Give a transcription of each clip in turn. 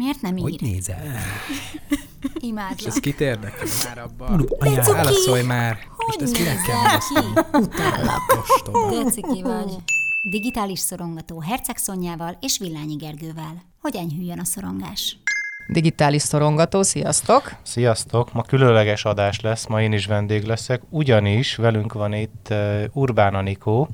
Miért nem Hogy ír? nézel? És Imádlak. ez kit érdekel már abban? Válaszolj már! Hogy Most ezt kinek kell válaszolni? Utállak. Ostoba. De ciki vagy. Digitális szorongató Herceg Szonyával és Villányi Gergővel. Hogy enyhüljön a szorongás. Digitális szorongató, sziasztok! Sziasztok! Ma különleges adás lesz, ma én is vendég leszek, ugyanis velünk van itt Urbán Anikó,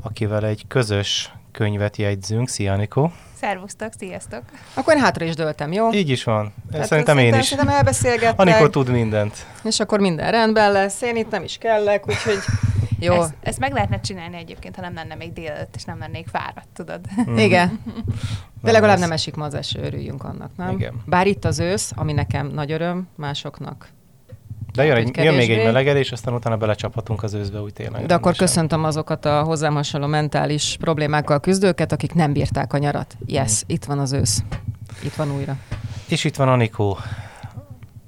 akivel egy közös könyvet jegyzünk. Szia, Anikó! Szervusztok, sziasztok! Akkor én hátra is döltem, jó? Így is van. Tehát szerintem én is. Szerintem elbeszélgettek, Anikó tud mindent. és akkor minden rendben lesz. Én itt nem is kellek, úgyhogy jó. Ezt, ezt meg lehetne csinálni egyébként, ha nem lenne még délelőtt, és nem lennék fáradt, tudod? Mm. Igen. De Nem legalább nem esik ma az eső, örüljünk annak, nem? Igen. Bár itt az ősz, ami nekem nagy öröm, másoknak. De jön, egy, jön még egy melegedés, aztán utána belecsaphatunk az őszbe úgy tényleg. De akkor rendesen. köszöntöm azokat a hozzám hasonló mentális problémákkal küzdőket, akik nem bírták a nyarat. Yes, itt van az ősz. Itt van újra. És itt van Anikó,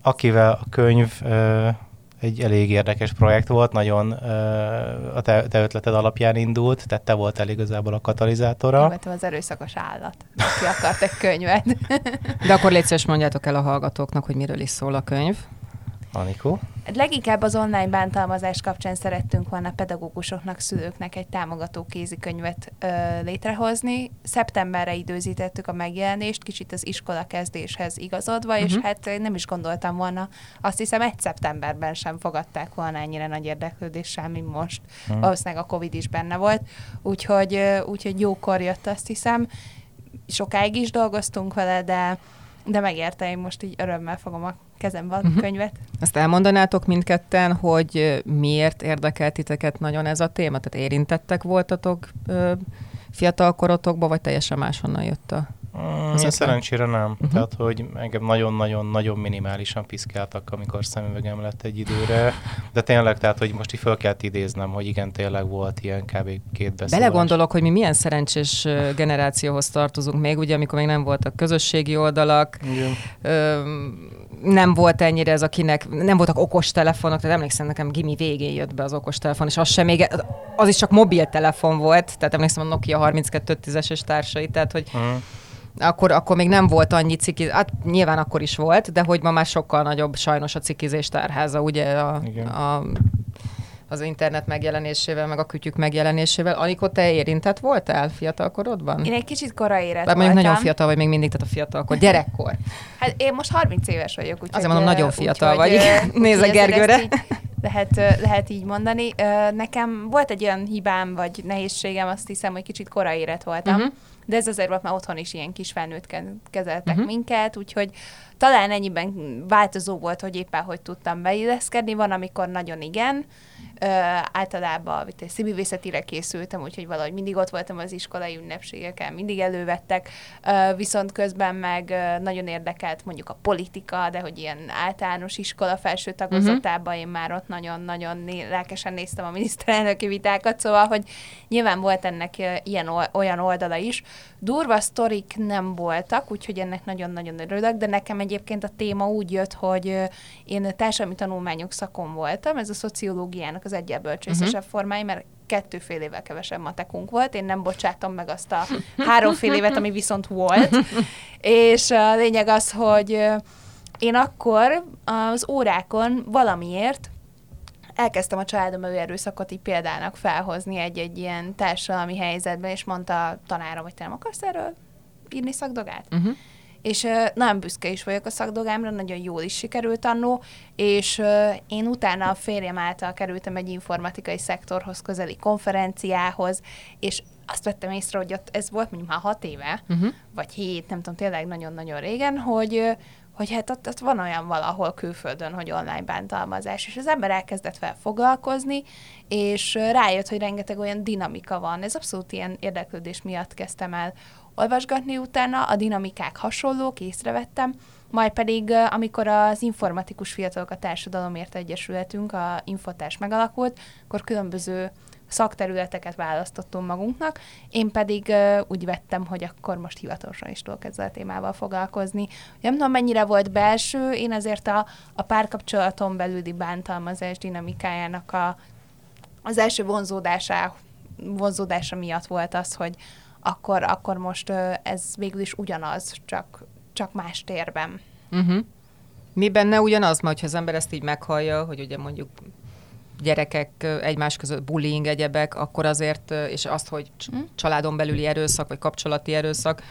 akivel a könyv ö, egy elég érdekes projekt volt, nagyon ö, a te, te ötleted alapján indult, tehát te voltál igazából a Én katalizátora. voltam az erőszakos állat, aki akart egy könyvet. De akkor légy szíves, mondjátok el a hallgatóknak, hogy miről is szól a könyv. Anikó. Leginkább az online bántalmazás kapcsán szerettünk volna pedagógusoknak, szülőknek egy támogató kézikönyvet ö, létrehozni. Szeptemberre időzítettük a megjelenést, kicsit az iskola kezdéshez igazodva, uh-huh. és Mhm. hát én nem is gondoltam volna, azt hiszem egy szeptemberben sem fogadták volna ennyire nagy érdeklődéssel, mint most. Hmm. Valószínűleg a Covid is benne volt, úgyhogy, úgyhogy jókor jött, azt hiszem. Sokáig is dolgoztunk vele, de, de megérte, én most így örömmel fogom a kezembe a Mhm. könyvet. Ezt elmondanátok mindketten, hogy miért érdekelt titeket nagyon ez a téma? Tehát érintettek voltatok ö, fiatal korotokba, vagy teljesen máshonnan jött a... Mm, én szerencsére nem. Uh-huh. Tehát, hogy engem nagyon-nagyon-nagyon minimálisan piszkáltak, amikor szemüvegem lett egy időre. De tényleg, tehát, hogy most így föl kellett idéznem, hogy igen, tényleg volt ilyen kb. két beszólás. Belegondolok, hogy mi milyen szerencsés generációhoz tartozunk még, ugye, amikor még nem voltak közösségi oldalak, Igen. ö, nem volt ennyire ez, akinek nem voltak okos telefonok, tehát emlékszem, nekem gimi végén jött be az okos telefon, és az sem még, az is csak mobiltelefon volt, tehát emlékszem a Nokia 3210-es és társai, tehát hogy Mm. Akkor, akkor még nem volt annyi ciki, hát nyilván akkor is volt, de hogy ma már sokkal nagyobb sajnos a cikizés tárháza, ugye a, Igen. a, az internet megjelenésével, meg a kütyük megjelenésével. Anikó, te érintett voltál fiatalkorodban? Én egy kicsit korai érett Bár voltam. nagyon fiatal vagy még mindig, tehát a fiatalkor, gyerekkor. Hát én most 30 éves vagyok, úgyhogy... Azért mondom, nagyon fiatal ö, vagy. Nézek ezért Gergőre. így Lehet, lehet így mondani. Nekem volt egy olyan hibám, vagy nehézségem, azt hiszem, hogy kicsit korai érett voltam. Uh-huh. De ez azért volt, mert otthon is ilyen kis felnőttken kezeltek uh-huh. minket, úgyhogy talán ennyiben változó volt, hogy éppen hogy tudtam beilleszkedni. Van, amikor nagyon igen. Ö, általában itt egy szívművészetire készültem, úgyhogy valahogy mindig ott voltam az iskolai ünnepségeken, mindig elővettek, ö, viszont közben meg ö, nagyon érdekelt mondjuk a politika, de hogy ilyen általános iskola felső tagozatában én már ott nagyon-nagyon né- lelkesen néztem a miniszterelnöki vitákat, szóval, hogy nyilván volt ennek ilyen ol- olyan oldala is. Durva sztorik nem voltak, úgyhogy ennek nagyon-nagyon örülök, de nekem egyébként a téma úgy jött, hogy én társadalmi tanulmányok szakon voltam, ez a szociológiának az egyelbölcsészesebb uh-huh. formája, mert kettő fél évvel kevesebb matekunk volt, én nem bocsátom meg azt a három fél évet, ami viszont volt, és a lényeg az, hogy én akkor az órákon valamiért elkezdtem a családom elő erőszakot így példának felhozni egy-egy ilyen társadalmi helyzetben, és mondta a tanárom, hogy te nem akarsz erről írni szakdogát? Uh-huh. És ö, nagyon büszke is vagyok a szakdogámra, nagyon jól is sikerült annó, és ö, én utána a férjem által kerültem egy informatikai szektorhoz közeli konferenciához, és azt vettem észre, hogy ott ez volt mondjuk már hat éve, Uh-huh. vagy hét, nem tudom, tényleg nagyon-nagyon régen, hogy, ö, hogy hát ott, ott van olyan valahol külföldön, hogy online bántalmazás, és az ember elkezdett fel foglalkozni, és rájött, hogy rengeteg olyan dinamika van. Ez abszolút ilyen érdeklődés miatt kezdtem el olvasgatni utána, a dinamikák hasonlók, észrevettem, majd pedig, amikor az Informatikus Fiatalok a Társadalomért Egyesületünk, a Infotárs megalakult, akkor különböző szakterületeket választottunk magunknak, én pedig uh, úgy vettem, hogy akkor most hivatalosan is tudok ezzel a témával foglalkozni. Nem tudom, mennyire volt belső, én azért a, a párkapcsolaton belüli bántalmazás dinamikájának a, az első vonzódásá, vonzódása miatt volt az, hogy akkor, akkor most ö, ez végül is ugyanaz, csak csak más térben. Uh-huh. Mi benne ugyanaz, mert ha az ember ezt így meghallja, hogy ugye mondjuk gyerekek egymás között bullying, egyebek, akkor azért, és azt, hogy Hm? családon belüli erőszak, vagy kapcsolati erőszak,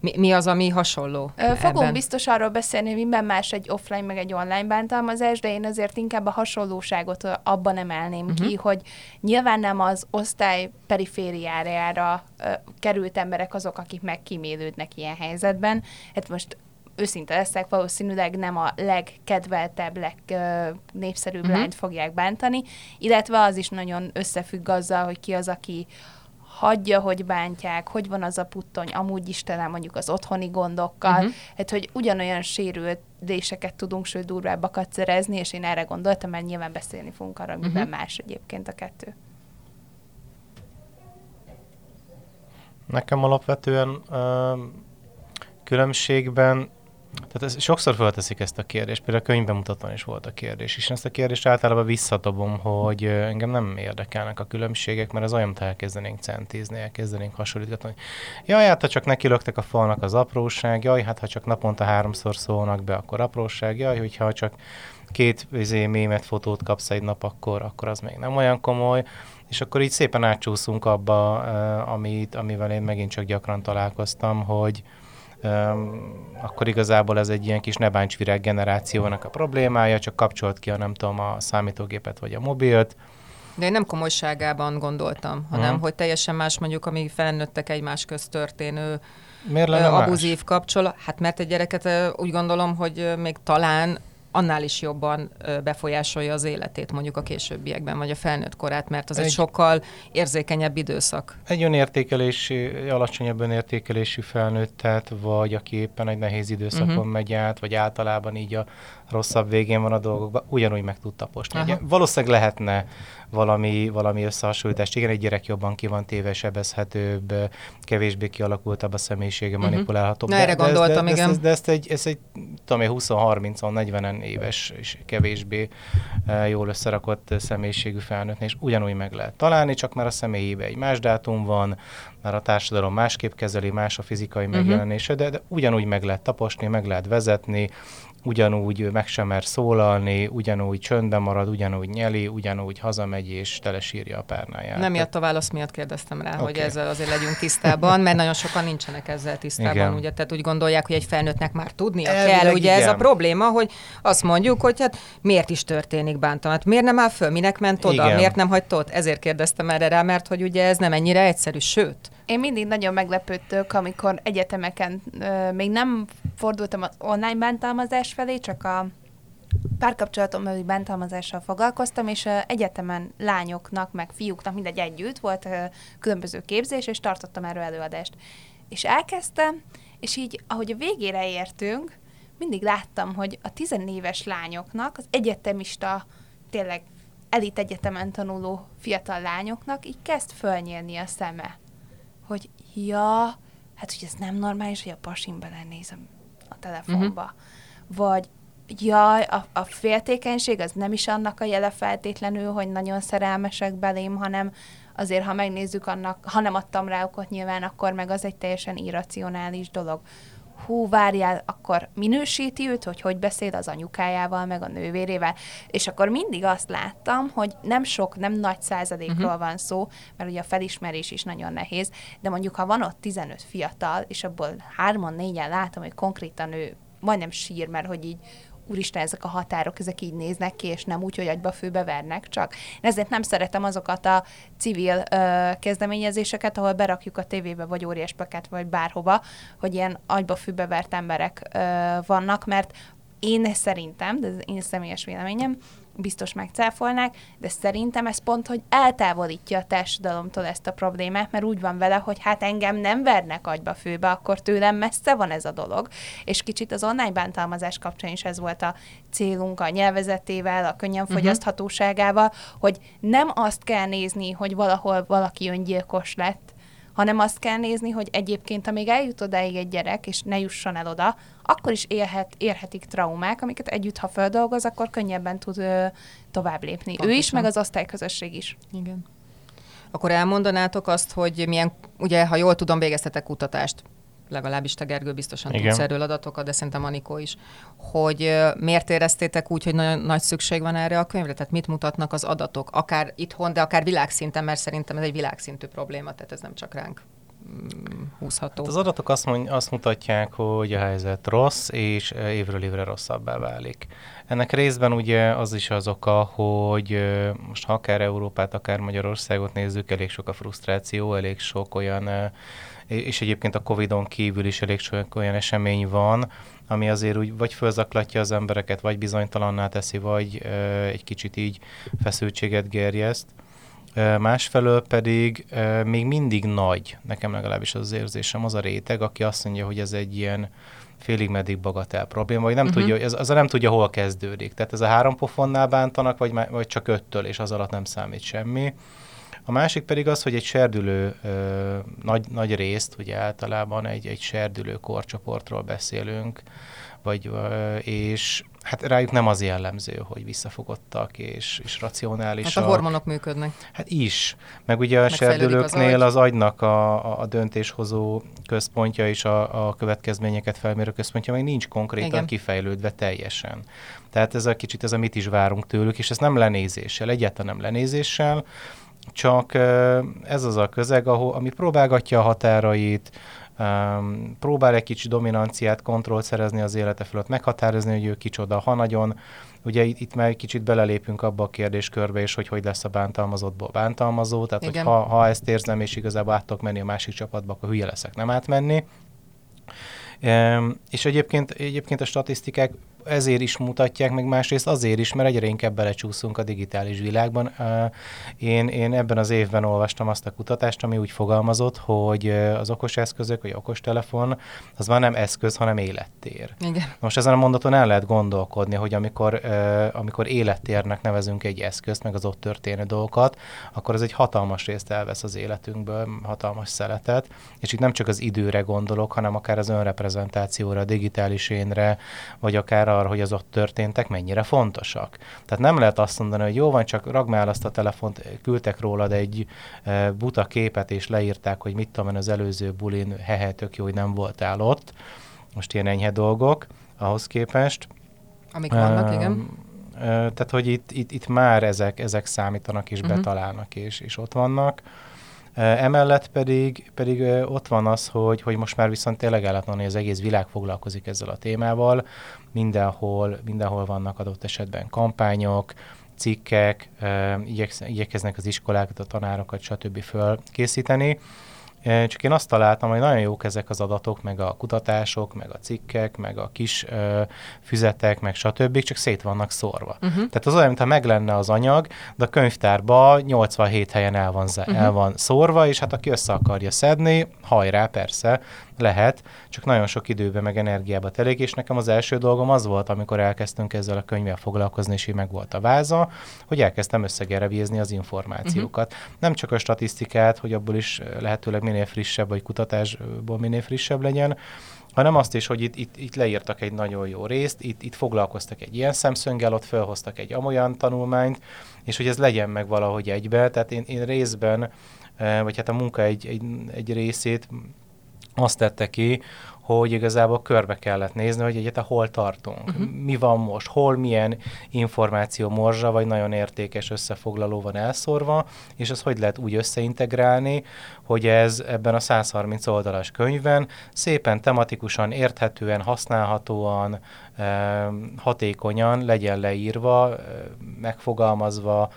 mi, mi az, ami hasonló Ö, Fogunk ebben? biztos arról beszélni, hogy minden más egy offline, meg egy online bántalmazás, de én azért inkább a hasonlóságot abban emelném uh-huh. ki, hogy nyilván nem az osztály perifériájára ö, került emberek azok, akik megkímélődnek ilyen helyzetben. Hát most őszinte leszek, valószínűleg nem a legkedveltebb, legnépszerűbb Mhm. uh-huh. lányt fogják bántani, illetve az is nagyon összefügg azzal, hogy ki az, aki hagyja, hogy bántják, hogy van az a puttony, amúgy is talán mondjuk az otthoni gondokkal, Mhm. uh-huh. hát hogy ugyanolyan sérüléseket tudunk, sőt durvábbakat szerezni, és én erre gondoltam, mert nyilván beszélni fogunk arra, hogy miben Mhm. más egyébként a kettő. Nekem alapvetően ö, különbségben, tehát ez, sokszor felteszik ezt a kérdést, például a könyvbemutatón is volt a kérdés, és ezt a kérdést általában visszadobom, hogy engem nem érdekelnek a különbségek, mert az olyan, mintha elkezdenénk centízni, elkezdenénk hasonlítgatni, jaj, hát ha csak nekilöktek a falnak az apróság, jaj, hát ha csak naponta háromszor szólnak be, akkor apróság, jaj, hogyha csak két izé, mémet fotót kapsz egy nap, akkor, akkor az még nem olyan komoly, és akkor így szépen átcsúszunk abba, amit, amivel én megint csak gyakran találkoztam, hogy akkor igazából ez egy ilyen kis nebáncsvirág generációnak a problémája, csak kapcsolt ki a nem tudom a számítógépet vagy a mobilt, De én nem komolyságában gondoltam, hanem Mhm. hogy teljesen más mondjuk, ami felnőttek egymás közt történő Miért lenne abuzív kapcsolat. Hát mert egy gyereket úgy gondolom, hogy még talán annál is jobban befolyásolja az életét mondjuk a későbbiekben, vagy a felnőtt korát, mert az egy, Egy- sokkal érzékenyebb időszak. Egy önértékelési, alacsonyabb önértékelésű felnőttet, vagy aki éppen egy nehéz időszakon uh-huh. megy át, vagy általában így a rosszabb végén van a dolgokban, ugyanúgy meg tud taposni. Ugye, valószínűleg lehetne valami, valami összehasonlítást. Igen, egy gyerek jobban ki van téve, sebezhetőbb, kevésbé kialakultabb a személyisége, Mhm. manipulálhatóbb. Na, erre gondoltam, de, de, igen. De, de ezt egy, ez egy tudom én, 20-30-40 éves és kevésbé eh, jól összerakott személyiségű felnőttnél, és ugyanúgy meg lehet találni, csak már a személyébe egy más dátum van, már a társadalom másképp kezeli, más a fizikai Mhm. megjelenése, de, de ugyanúgy meg lehet taposni, meg lehet vezetni, ugyanúgy meg sem mer szólalni, ugyanúgy csöndben marad, ugyanúgy nyeli, ugyanúgy hazamegy és telesírja a párnáját. Nem miatt a válasz miatt kérdeztem rá, okay. hogy ezzel azért legyünk tisztában, mert nagyon sokan nincsenek ezzel tisztában, Igen. ugye, tehát úgy gondolják, hogy egy felnőttnek már tudnia Elvileg kell, ugye ez igen. a probléma, hogy azt mondjuk, hogy hát miért is történik bántam, hát miért nem áll föl, minek ment oda, Igen. miért nem hagyta ott, ezért kérdeztem erre rá, mert hogy ugye ez nem ennyire egyszerű, sőt, Én mindig nagyon meglepődtök, amikor egyetemeken ö, még nem fordultam az online bántalmazás felé, csak a párkapcsolatom belüli bántalmazással foglalkoztam, és egyetemen lányoknak, meg fiúknak mindegy együtt volt különböző képzés, és tartottam erről előadást. És elkezdtem, és így, ahogy a végére értünk, mindig láttam, hogy a tizenéves lányoknak, az egyetemista, tényleg elit egyetemen tanuló fiatal lányoknak így kezd fölnyílni a szeme hogy ja, hát hogy ez nem normális, hogy a pasim belenézem a telefonba. Uh-huh. Vagy jaj, a, a féltékenység az nem is annak a jele feltétlenül, hogy nagyon szerelmesek belém, hanem azért, ha megnézzük annak, ha nem adtam rá okot nyilván, akkor meg az egy teljesen irracionális dolog. Hú, várjál, akkor minősíti őt, hogy hogy beszél az anyukájával, meg a nővérével, és akkor mindig azt láttam, hogy nem sok, nem nagy százalékról uh-huh. van szó, mert ugye a felismerés is nagyon nehéz, de mondjuk ha van ott 15 fiatal, és abból hárman, négyen látom, hogy konkrétan ő majdnem sír, mert hogy így úristen, ezek a határok, ezek így néznek ki, és nem úgy, hogy agyba főbe vernek csak. Én ezért nem szeretem azokat a civil ö, kezdeményezéseket, ahol berakjuk a tévébe, vagy óriáspeket, vagy bárhova, hogy ilyen agyba főbe vert emberek ö, vannak, mert én szerintem, de ez én személyes véleményem, biztos megcáfolnák, de szerintem ez pont, hogy eltávolítja a társadalomtól ezt a problémát, mert úgy van vele, hogy hát engem nem vernek agyba főbe, akkor tőlem messze van ez a dolog. És kicsit az online bántalmazás kapcsán is ez volt a célunk a nyelvezetével, a könnyen fogyaszthatóságával, hogy nem azt kell nézni, hogy valahol valaki öngyilkos lett, hanem azt kell nézni, hogy egyébként, amíg eljut odáig egy gyerek, és ne jusson el oda, akkor is élhet, érhetik traumák, amiket együtt, ha földolgoz, akkor könnyebben tud ö, tovább lépni. Ő is, Pontosan. meg az osztályközösség is. Igen. Akkor elmondanátok azt, hogy milyen, ugye, ha jól tudom, végeztetek kutatást. Legalábbis te Gergő biztosan Igen. tudsz erről adatokat, de szerintem Anikó is, hogy miért éreztétek úgy, hogy nagyon nagy szükség van erre a könyvre? Tehát mit mutatnak az adatok, akár itthon, de akár világszinten, mert szerintem ez egy világszintű probléma, tehát ez nem csak ránk mm, húzható. Hát az adatok azt, mond, azt mutatják, hogy a helyzet rossz, és évről évre rosszabbá válik. Ennek részben ugye az is az oka, hogy most ha akár Európát, akár Magyarországot nézzük, elég sok a frusztráció, elég sok olyan, és egyébként a Covid-on kívül is elég sok olyan esemény van, ami azért úgy vagy fölzaklatja az embereket, vagy bizonytalanná teszi, vagy egy kicsit így feszültséget gerjeszt. Másfelől pedig még mindig nagy, nekem legalábbis az, az érzésem, az a réteg, aki azt mondja, hogy ez egy ilyen félig meddig bagatel probléma, vagy nem uh-huh. tudja, ez, az nem tudja, hol kezdődik. Tehát ez a három pofonnál bántanak, vagy, vagy csak öttől, és az alatt nem számít semmi. A másik pedig az, hogy egy serdülő ö, nagy, nagy részt, ugye általában egy, egy serdülő korcsoportról beszélünk, vagy, ö, és hát rájuk nem az jellemző, hogy visszafogottak és, és racionálisak. Hát a hormonok működnek. Hát is. Meg ugye a serdülőknél az, agy. az agynak a, a döntéshozó központja és a, a következményeket felmérő központja meg nincs konkrétan Igen. kifejlődve teljesen. Tehát ez a kicsit ez a mit is várunk tőlük, és ez nem lenézéssel, egyáltalán nem lenézéssel, csak ez az a közeg, ahol, ami próbálgatja a határait, um, próbál egy kicsi dominanciát, kontrollt szerezni az élete fölött, meghatározni, hogy ő kicsoda, ha nagyon, ugye itt, itt már egy kicsit belelépünk abba a kérdéskörbe is, hogy hogy lesz a bántalmazottból bántalmazó, tehát Igen. hogy ha, ha ezt érzem, és igazából át tudok menni a másik csapatba, akkor hülye leszek nem átmenni. Um, és egyébként, egyébként a statisztikák ezért is mutatják, meg másrészt azért is, mert egyre inkább belecsúszunk a digitális világban. Én, én ebben az évben olvastam azt a kutatást, ami úgy fogalmazott, hogy az okos eszközök, vagy okostelefon, az már nem eszköz, hanem élettér. Igen. Most ezen a mondaton el lehet gondolkodni, hogy amikor, amikor élettérnek nevezünk egy eszközt, meg az ott történő dolgokat, akkor ez egy hatalmas részt elvesz az életünkből, hatalmas szeletet, és itt nem csak az időre gondolok, hanem akár az önreprezentációra, a digitális énre, vagy akár arra, hogy az ott történtek mennyire fontosak. Tehát nem lehet azt mondani, hogy jó van, csak ragmál azt a telefont, küldtek rólad egy e, buta képet, és leírták, hogy mit tudom én az előző bulin, hehe, tök jó, hogy nem voltál ott. Most ilyen enyhe dolgok ahhoz képest. Amik vannak, uh, igen. Uh, tehát, hogy itt, itt, itt már ezek, ezek számítanak és uh-huh. betalálnak, és, és ott vannak. Emellett pedig, pedig ott van az, hogy, hogy most már viszont tényleg mondani, hogy az egész világ foglalkozik ezzel a témával. Mindenhol, mindenhol vannak adott esetben kampányok, cikkek, igyekeznek az iskolákat, a tanárokat, stb. fölkészíteni. Csak én azt találtam, hogy nagyon jók ezek az adatok, meg a kutatások, meg a cikkek, meg a kis ö, füzetek, meg stb. csak szét vannak szórva. Uh-huh. Tehát az olyan, mintha meg lenne az anyag, de a könyvtárban 87 helyen el van, uh-huh. el van szórva, és hát aki össze akarja szedni, hajrá, persze, lehet, csak nagyon sok időbe meg energiába telik, és nekem az első dolgom az volt, amikor elkezdtünk ezzel a könyvvel foglalkozni, és így meg volt a váza, hogy elkezdtem összegerevízni az információkat. Uh-huh. Nem csak a statisztikát, hogy abból is lehetőleg minél frissebb, vagy kutatásból minél frissebb legyen, hanem azt is, hogy itt, itt, itt leírtak egy nagyon jó részt, itt, itt foglalkoztak egy ilyen szemszöngel, ott felhoztak egy amolyan tanulmányt, és hogy ez legyen meg valahogy egybe. Tehát én, én részben, vagy hát a munka egy, egy, egy részét azt tette ki, hogy igazából körbe kellett nézni, hogy egyáltalán hol tartunk, uh-huh. mi van most, hol milyen információ morzsa, vagy nagyon értékes összefoglaló van elszórva, és ez hogy lehet úgy összeintegrálni, hogy ez ebben a 130 oldalas könyvben szépen tematikusan, érthetően, használhatóan, hatékonyan legyen leírva, megfogalmazva,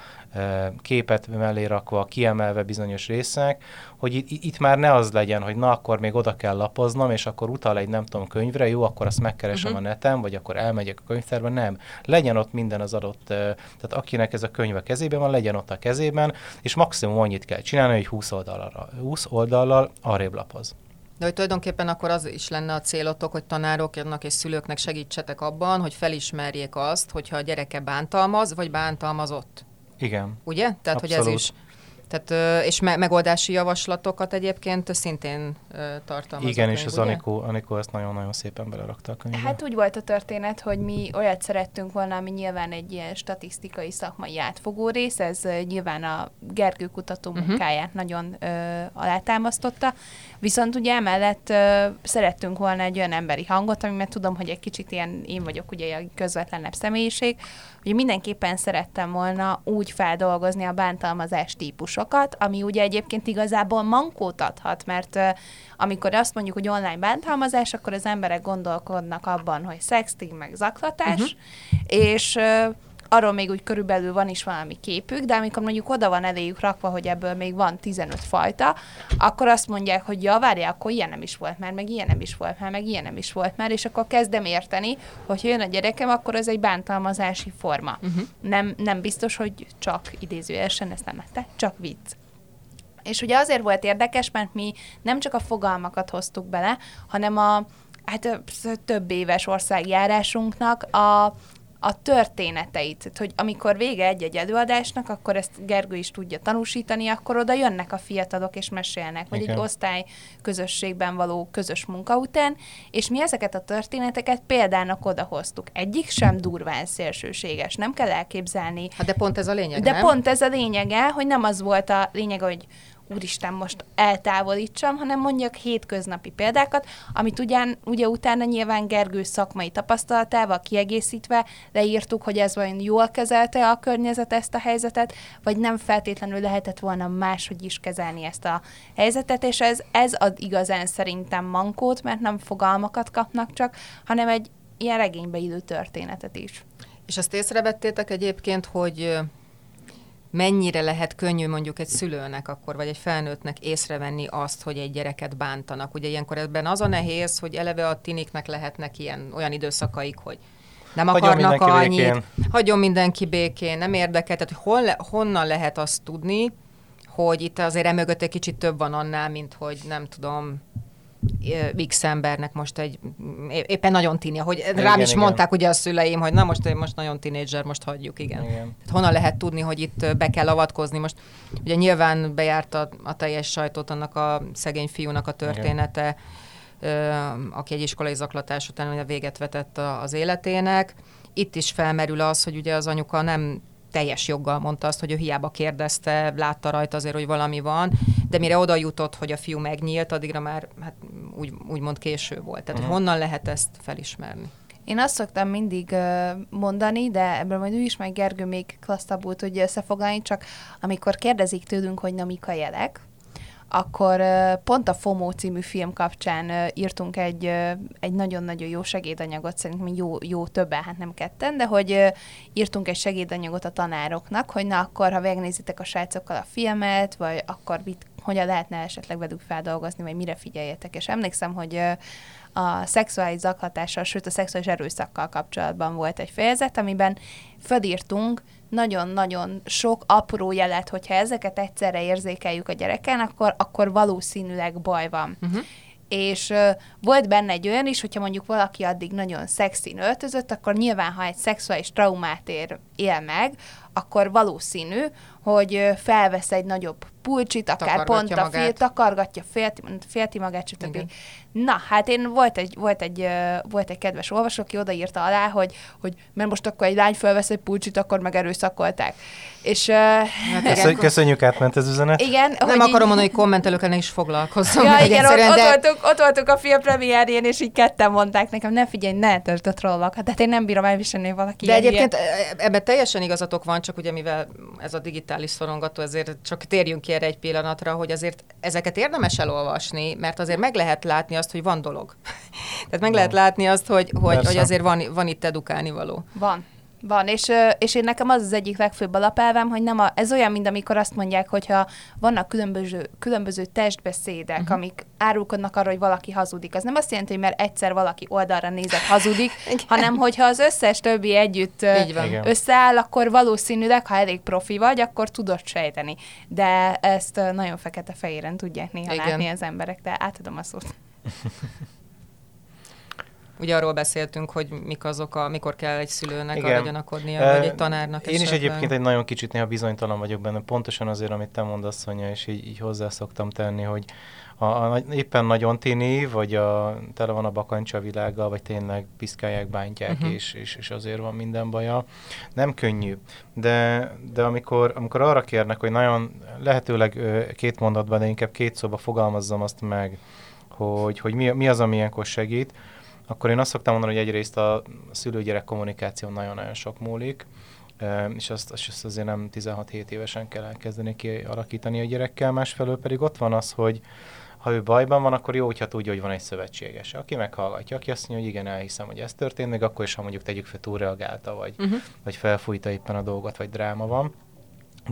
képet mellé rakva, kiemelve bizonyos részek, hogy itt, már ne az legyen, hogy na akkor még oda kell lapoznom, és akkor utal egy nem tudom könyvre, jó, akkor azt megkeresem uh-huh. a neten, vagy akkor elmegyek a könyvtárba, nem. Legyen ott minden az adott, tehát akinek ez a könyv a kezében van, legyen ott a kezében, és maximum annyit kell csinálni, hogy 20 oldalra, 20 oldallal arrébb lapoz. De hogy tulajdonképpen akkor az is lenne a célotok, hogy tanároknak és szülőknek segítsetek abban, hogy felismerjék azt, hogyha a gyereke bántalmaz, vagy bántalmazott. Igen. Ugye? Tehát, Abszolút. hogy ez is Tehát, és me- megoldási javaslatokat egyébként szintén ö, tartalmaz. a Igen, és az ugye? Anikó, Anikó ezt nagyon-nagyon szépen belerakta a könyvbe. Hát úgy volt a történet, hogy mi olyat szerettünk volna, ami nyilván egy ilyen statisztikai szakmai átfogó rész, ez nyilván a Gergő kutató Mhm. munkáját nagyon ö, alátámasztotta, viszont ugye emellett ö, szerettünk volna egy olyan emberi hangot, ami mert tudom, hogy egy kicsit ilyen, én vagyok ugye a közvetlenebb személyiség, hogy mindenképpen szerettem volna úgy feldolgozni a bántalmazás típusokat, ami ugye egyébként igazából mankót adhat, mert amikor azt mondjuk, hogy online bántalmazás, akkor az emberek gondolkodnak abban, hogy sexting, meg zaklatás, uh-huh. és arról még úgy körülbelül van is valami képük, de amikor mondjuk oda van eléjük rakva, hogy ebből még van 15 fajta, akkor azt mondják, hogy ja, várjál, akkor ilyen nem is volt már, meg ilyen nem is volt már, meg ilyen nem is volt már, és akkor kezdem érteni, hogy ha jön a gyerekem, akkor ez egy bántalmazási forma. Uh-huh. Nem, nem biztos, hogy csak idézőjelesen, ezt nem te, csak vicc. És ugye azért volt érdekes, mert mi nem csak a fogalmakat hoztuk bele, hanem a hát több éves országjárásunknak a, a történeteit, Tehát, hogy amikor vége egy-egy előadásnak, akkor ezt Gergő is tudja tanúsítani, akkor oda jönnek a fiatalok és mesélnek, vagy Igen. egy osztály közösségben való közös munka után, és mi ezeket a történeteket példának odahoztuk. Egyik sem durván szélsőséges, nem kell elképzelni, Hát de pont ez a lényeg, de nem? pont ez a lényege, hogy nem az volt a lényeg, hogy úristen, most eltávolítsam, hanem mondjak hétköznapi példákat, amit ugyan, ugye utána nyilván Gergő szakmai tapasztalatával kiegészítve leírtuk, hogy ez vajon jól kezelte a környezet ezt a helyzetet, vagy nem feltétlenül lehetett volna máshogy is kezelni ezt a helyzetet, és ez, ez ad igazán szerintem mankót, mert nem fogalmakat kapnak csak, hanem egy ilyen regénybe illő történetet is. És azt észrevettétek egyébként, hogy mennyire lehet könnyű mondjuk egy szülőnek akkor, vagy egy felnőttnek észrevenni azt, hogy egy gyereket bántanak. Ugye ilyenkor ebben az a nehéz, hogy eleve a tiniknek lehetnek ilyen olyan időszakaik, hogy nem Hagyjon akarnak annyit, békén. hagyjon mindenki békén, nem érdekel. Tehát hogy hol, honnan lehet azt tudni, hogy itt azért emögött egy kicsit több van annál, mint hogy nem tudom, X embernek most egy, éppen nagyon tini, hogy rám Igen, is igen. mondták ugye a szüleim, hogy na most, most nagyon tinédzser, most hagyjuk, igen. Igen. Tehát honnan lehet tudni, hogy itt be kell avatkozni? Most ugye nyilván bejárt a, a teljes sajtót annak a szegény fiúnak a története, ö, aki egy iskolai zaklatás után ugye véget vetett a, az életének. Itt is felmerül az, hogy ugye az anyuka nem teljes joggal mondta azt, hogy ő hiába kérdezte, látta rajta azért, hogy valami van, de mire oda jutott, hogy a fiú megnyílt, addigra már hát úgy, úgymond késő volt. Tehát, hogy honnan lehet ezt felismerni? Én azt szoktam mindig mondani, de ebből majd ő is, meg Gergő még klasszabbul tudja összefoglalni, csak amikor kérdezik tőlünk, hogy na mik a jelek, akkor pont a FOMO című film kapcsán írtunk egy, egy nagyon-nagyon jó segédanyagot, szerintem jó, jó többen, hát nem ketten, de hogy írtunk egy segédanyagot a tanároknak, hogy na akkor, ha megnézitek a srácokkal a filmet, vagy akkor mit, hogyan lehetne esetleg velük feldolgozni, vagy mire figyeljetek. És emlékszem, hogy a szexuális zaklatással, sőt a szexuális erőszakkal kapcsolatban volt egy fejezet, amiben fölírtunk nagyon-nagyon sok apró jelet, hogyha ezeket egyszerre érzékeljük a gyereken, akkor, akkor valószínűleg baj van. Uh-huh. És uh, volt benne egy olyan is, hogyha mondjuk valaki addig nagyon szexin öltözött, akkor nyilván, ha egy szexuális traumát ér, él meg, akkor valószínű, hogy felvesz egy nagyobb pulcsit, akár pont a fél, takargatja, félti, félti magát, stb. Igen. Na, hát én volt egy, volt egy, volt egy kedves olvasó, aki odaírta alá, hogy, hogy mert most akkor egy lány felvesz egy pulcsit, akkor meg erőszakolták. És Hát Köszön, köszönjük, átment ez üzenet. igen, Nem akarom így, mondani, hogy kommentelőkkel is foglalkozzam. Ja, igen, ott, egyszerűen, ott, de... voltunk, ott voltunk a film premierjén, és így ketten mondták nekem, ne figyelj, ne töltsd a trollok. Hát én nem bírom elviselni, valaki De ilyen egyébként e- ebben teljesen igazatok van, csak ugye mivel ez a digitális szorongató, ezért csak térjünk ki erre egy pillanatra, hogy azért ezeket érdemes elolvasni, mert azért meg lehet látni azt, hogy van dolog. Tehát meg lehet látni azt, hogy, hogy, Persze. hogy azért van, van itt edukálni való. Van. Van, és, és én nekem az az egyik legfőbb alapelvem, hogy nem a, ez olyan, mint amikor azt mondják, hogyha vannak különböző, különböző testbeszédek, uh-huh. amik árulkodnak arra, hogy valaki hazudik. Az nem azt jelenti, hogy mert egyszer valaki oldalra nézett hazudik, hanem hogyha az összes többi együtt összeáll, akkor valószínűleg, ha elég profi vagy, akkor tudod sejteni. De ezt nagyon fekete-fehéren tudják néha Igen. látni az emberek, de átadom a szót. Ugye arról beszéltünk, hogy mik azok, a, mikor kell egy szülőnek Igen. arra gyanakodnia, Eh, vagy egy tanárnak Én is esetleg. egyébként egy nagyon kicsit néha bizonytalan vagyok benne, pontosan azért, amit te mondasz, Szonya, és így, így hozzá szoktam tenni, hogy a, a, éppen nagyon tini, vagy a, tele van a bakancsa világgal, vagy tényleg piszkálják, bántják, uh-huh. és, és, és azért van minden baja. Nem könnyű, de, de amikor, amikor arra kérnek, hogy nagyon lehetőleg két mondatban, de inkább két szóba fogalmazzam azt meg, hogy, hogy mi, mi az, ami ilyenkor segít, akkor én azt szoktam mondani, hogy egyrészt a szülő-gyerek kommunikáció nagyon-nagyon sok múlik, és azt, azt azért nem 16-7 évesen kell elkezdeni kialakítani a gyerekkel, másfelől pedig ott van az, hogy ha ő bajban van, akkor jó, hogyha tudja, hogy van egy szövetséges, aki meghallgatja, aki azt mondja, hogy igen, elhiszem, hogy ez történt, még akkor is, ha mondjuk tegyük fel túlreagálta, vagy, Uh-huh. vagy felfújta éppen a dolgot, vagy dráma van.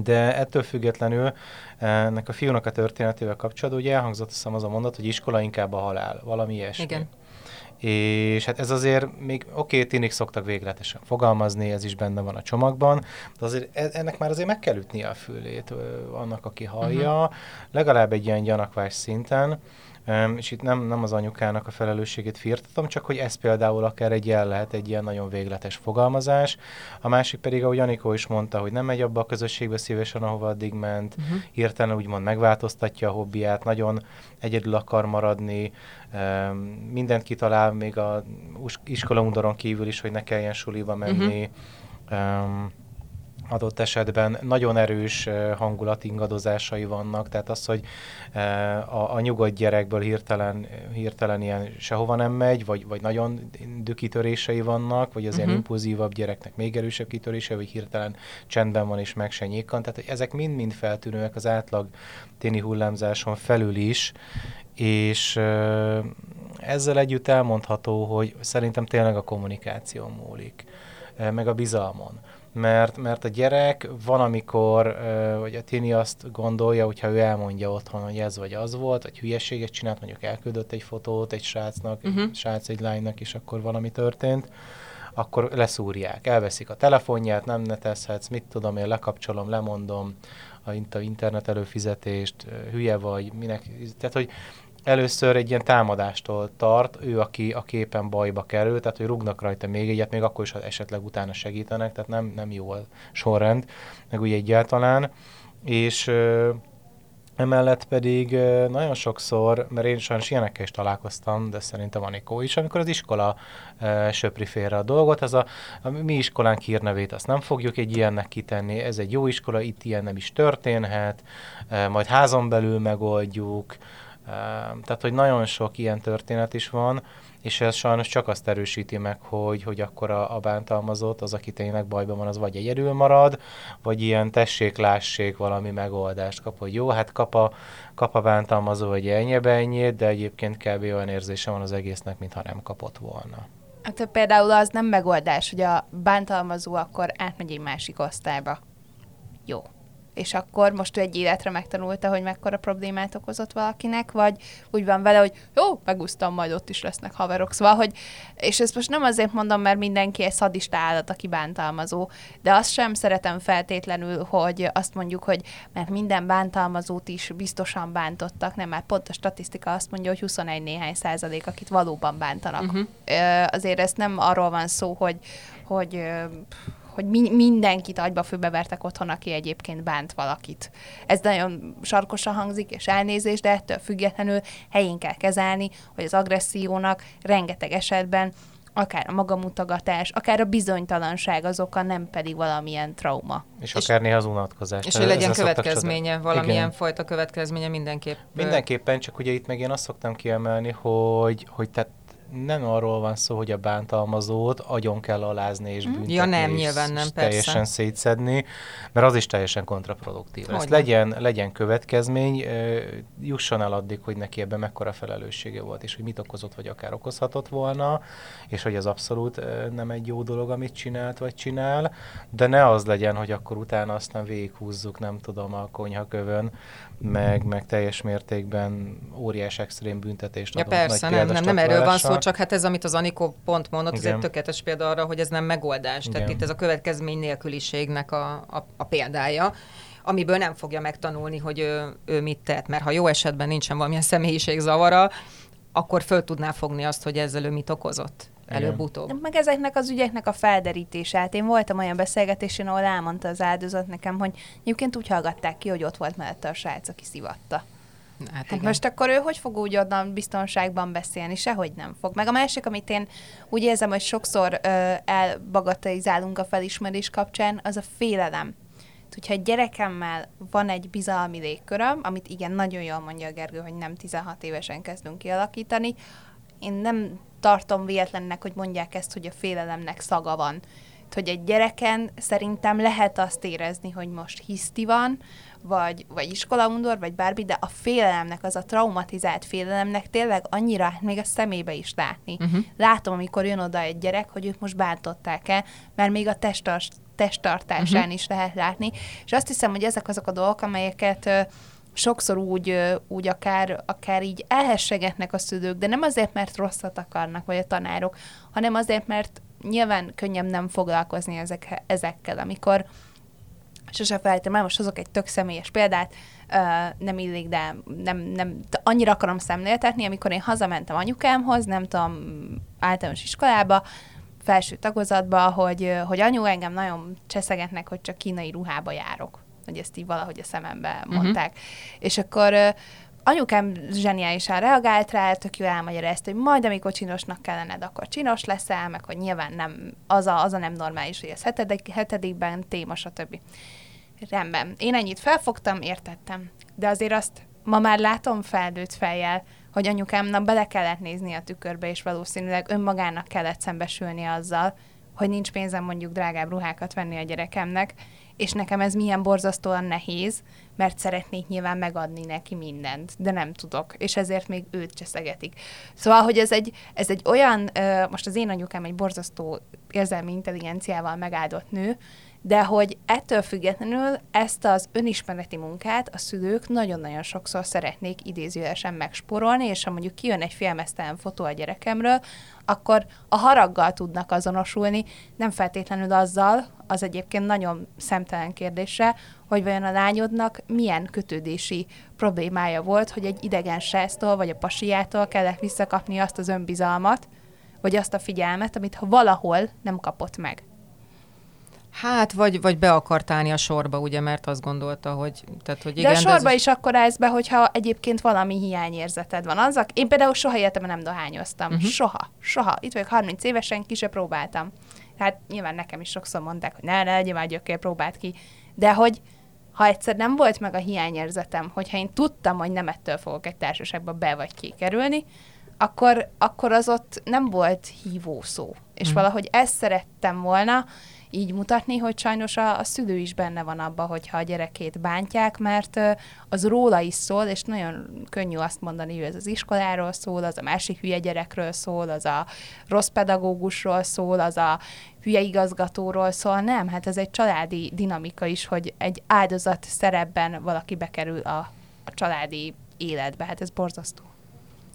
De ettől függetlenül ennek a fiúnak a történetével kapcsolatban ugye elhangzott hiszem az a mondat, hogy iskola inkább a halál, valami ilyesmi. Igen. És hát ez azért még oké, okay, tinik szoktak végletesen fogalmazni, ez is benne van a csomagban, de azért e- ennek már azért meg kell ütnie a fülét annak, aki hallja, uh-huh. legalább egy ilyen gyanakvás szinten, és itt nem, nem az anyukának a felelősségét firtatom, csak hogy ez például akár egy jel lehet, egy ilyen nagyon végletes fogalmazás. A másik pedig, ahogy Anikó is mondta, hogy nem megy abba a közösségbe szívesen, ahova addig ment, Mhm. uh-huh. hirtelen úgymond megváltoztatja a hobbiát, nagyon egyedül akar maradni, mindent kitalál, még a iskolaundoron kívül is, hogy ne kelljen suliba menni. Uh-huh adott esetben nagyon erős hangulat ingadozásai vannak, tehát az, hogy a, a nyugodt gyerekből hirtelen, hirtelen ilyen sehova nem megy, vagy, vagy nagyon dükitörései vannak, vagy az uh-huh. ilyen Mhm. impulzívabb gyereknek még erősebb kitörése, vagy hirtelen csendben van és meg se nyíkan. Tehát ezek mind-mind feltűnőek az átlag téni hullámzáson felül is, és ezzel együtt elmondható, hogy szerintem tényleg a kommunikáció múlik, meg a bizalmon mert, mert a gyerek van, amikor, vagy a tini azt gondolja, hogyha ő elmondja otthon, hogy ez vagy az volt, vagy hülyeséget csinált, mondjuk elküldött egy fotót egy srácnak, Mhm. uh-huh. egy srác egy lánynak, és akkor valami történt, akkor leszúrják, elveszik a telefonját, nem netezhetsz, mit tudom, én lekapcsolom, lemondom a int- a internet előfizetést, hülye vagy, minek, tehát hogy először egy ilyen támadástól tart, ő, aki a képen bajba kerül, tehát hogy rúgnak rajta még egyet, még akkor is, ha esetleg utána segítenek, tehát nem, nem jó a sorrend, meg úgy egyáltalán. És ö, emellett pedig ö, nagyon sokszor, mert én sajnos ilyenekkel is találkoztam, de szerintem Anikó is, amikor az iskola ö, söpri félre a dolgot, ez a, a mi iskolánk hírnevét azt nem fogjuk egy ilyennek kitenni, ez egy jó iskola, itt ilyen nem is történhet, ö, majd házon belül megoldjuk, Tehát, hogy nagyon sok ilyen történet is van, és ez sajnos csak azt erősíti meg, hogy, hogy akkor a, a bántalmazott, az, aki tényleg bajban van, az vagy egyedül marad, vagy ilyen tessék, lássék valami megoldást kap, hogy jó, hát kap a, kap a bántalmazó egy ennyi ennyit, de egyébként kb. olyan érzése van az egésznek, mintha nem kapott volna. Hát például az nem megoldás, hogy a bántalmazó akkor átmegy egy másik osztályba. Jó. És akkor most ő egy életre megtanulta, hogy mekkora problémát okozott valakinek, vagy úgy van vele, hogy jó, megúsztam, majd ott is lesznek haverok. Szóval, hogy, és ezt most nem azért mondom, mert mindenki egy szadista állat, aki bántalmazó, de azt sem szeretem feltétlenül, hogy azt mondjuk, hogy mert minden bántalmazót is biztosan bántottak, nem, már pont a statisztika azt mondja, hogy 21 néhány százalék, akit valóban bántanak. Ö, azért ez nem arról van szó, hogy, hogy hogy mi- mindenkit agyba főbevertek otthon, aki egyébként bánt valakit. Ez nagyon sarkosan hangzik, és elnézés, de ettől függetlenül helyén kell kezelni, hogy az agressziónak rengeteg esetben akár a magamutogatás, akár a bizonytalanság az oka, nem pedig valamilyen trauma. És, És- akár néha az unatkozás. És hogy legyen következménye, valamilyen Igen. fajta következménye mindenképp. Mindenképpen, csak ugye itt meg én azt szoktam kiemelni, hogy, hogy tehát nem arról van szó, hogy a bántalmazót agyon kell alázni és büntetni, Ja, nem, és nyilván nem, persze. teljesen szétszedni, mert az is teljesen kontraproduktív. Ezt Hogyne. legyen, legyen következmény, jusson el addig, hogy neki ebben mekkora felelőssége volt, és hogy mit okozott, vagy akár okozhatott volna, és hogy az abszolút nem egy jó dolog, amit csinált, vagy csinál, de ne az legyen, hogy akkor utána aztán végighúzzuk, nem tudom, a konyhakövön, meg, meg teljes mértékben óriás extrém büntetést Ja adunk persze, nagy nem, nem, nem erről van szó. Csak hát ez, amit az Anikó pont mondott, ez Igen. egy tökéletes példa arra, hogy ez nem megoldás. Tehát Igen. itt ez a következmény nélküliségnek a, a, a példája amiből nem fogja megtanulni, hogy ő, ő mit tett. Mert ha jó esetben nincsen valamilyen személyiségzavara, akkor föl tudná fogni azt, hogy ezzel ő mit okozott Igen. előbb-utóbb. Meg ezeknek az ügyeknek a felderítése. Hát én voltam olyan beszélgetésen, ahol elmondta az áldozat nekem, hogy egyébként úgy hallgatták ki, hogy ott volt mellette a srác, aki szivatta. Hát, Hát igen. most akkor ő hogy fog úgy onnan biztonságban beszélni? Sehogy nem fog. Meg a másik, amit én úgy érzem, hogy sokszor ö, elbagatelizálunk a felismerés kapcsán, az a félelem. Hogyha egy gyerekemmel van egy bizalmi légköröm, amit igen, nagyon jól mondja a Gergő, hogy nem 16 évesen kezdünk kialakítani, én nem tartom véletlennek, hogy mondják ezt, hogy a félelemnek szaga van. Hogy egy gyereken szerintem lehet azt érezni, hogy most hiszti van, vagy, vagy iskolaundor, vagy bármi, de a félelemnek, az a traumatizált félelemnek tényleg annyira hát még a szemébe is látni. Uh-huh. Látom, amikor jön oda egy gyerek, hogy ők most bántották-e, mert még a testas, testtartásán uh-huh. is lehet látni. És azt hiszem, hogy ezek azok a dolgok, amelyeket ö, sokszor úgy, úgy akár, akár így elhessegetnek a szülők, de nem azért, mert rosszat akarnak, vagy a tanárok, hanem azért, mert nyilván könnyebb nem foglalkozni ezek, ezekkel, amikor sose felejtem el, most hozok egy tök személyes példát, uh, nem illik, de nem, nem, de annyira akarom szemléltetni, amikor én hazamentem anyukámhoz, nem tudom, általános iskolába, felső tagozatba, hogy, hogy anyu engem nagyon cseszegetnek, hogy csak kínai ruhába járok. Hogy ezt így valahogy a szemembe mondták. Uh-huh. És akkor ö, anyukám zseniálisan reagált rá, tök jól elmagyarázta, hogy majd amikor csinosnak kell lenned, akkor csinos leszel, meg hogy nyilván nem, az a, az a nem normális, hogy ez hetedik, hetedikben téma, stb. Rendben. Én ennyit felfogtam, értettem. De azért azt ma már látom felnőtt fejjel, hogy anyukámnak bele kellett nézni a tükörbe, és valószínűleg önmagának kellett szembesülni azzal, hogy nincs pénzem mondjuk drágább ruhákat venni a gyerekemnek, és nekem ez milyen borzasztóan nehéz, mert szeretnék nyilván megadni neki mindent, de nem tudok, és ezért még őt cseszegetik. Szóval, hogy ez egy, ez egy olyan, most az én anyukám egy borzasztó érzelmi intelligenciával megáldott nő, de hogy ettől függetlenül ezt az önismereti munkát a szülők nagyon-nagyon sokszor szeretnék idézőjelesen megsporolni, és ha mondjuk kijön egy filmesztelen fotó a gyerekemről, akkor a haraggal tudnak azonosulni, nem feltétlenül azzal, az egyébként nagyon szemtelen kérdése, hogy vajon a lányodnak milyen kötődési problémája volt, hogy egy idegen sráctól vagy a pasiától kellett visszakapni azt az önbizalmat, vagy azt a figyelmet, amit ha valahol nem kapott meg. Hát, vagy, vagy be akart állni a sorba, ugye, mert azt gondolta, hogy... Tehát, hogy Igen, de a sorba ez- is akkor állsz be, hogyha egyébként valami hiányérzeted van. Az, én például soha életemben nem dohányoztam. Uh-huh. Soha. Soha. Itt vagyok 30 évesen, ki se próbáltam. Hát nyilván nekem is sokszor mondták, hogy ne, ne, legyél már gyökér, próbáld ki. De hogy ha egyszer nem volt meg a hiányérzetem, hogyha én tudtam, hogy nem ettől fogok egy társaságba be vagy kikerülni, akkor, akkor az ott nem volt hívó szó. És Mhm. valahogy ezt szerettem volna így mutatni, hogy sajnos a, a szülő is benne van abba, hogyha a gyerekét bántják, mert az róla is szól, és nagyon könnyű azt mondani, hogy ez az iskoláról szól, az a másik hülye gyerekről szól, az a rossz pedagógusról szól, az a hülye igazgatóról szól. Nem, hát ez egy családi dinamika is, hogy egy áldozat szerepben valaki bekerül a, a családi életbe. Hát ez borzasztó.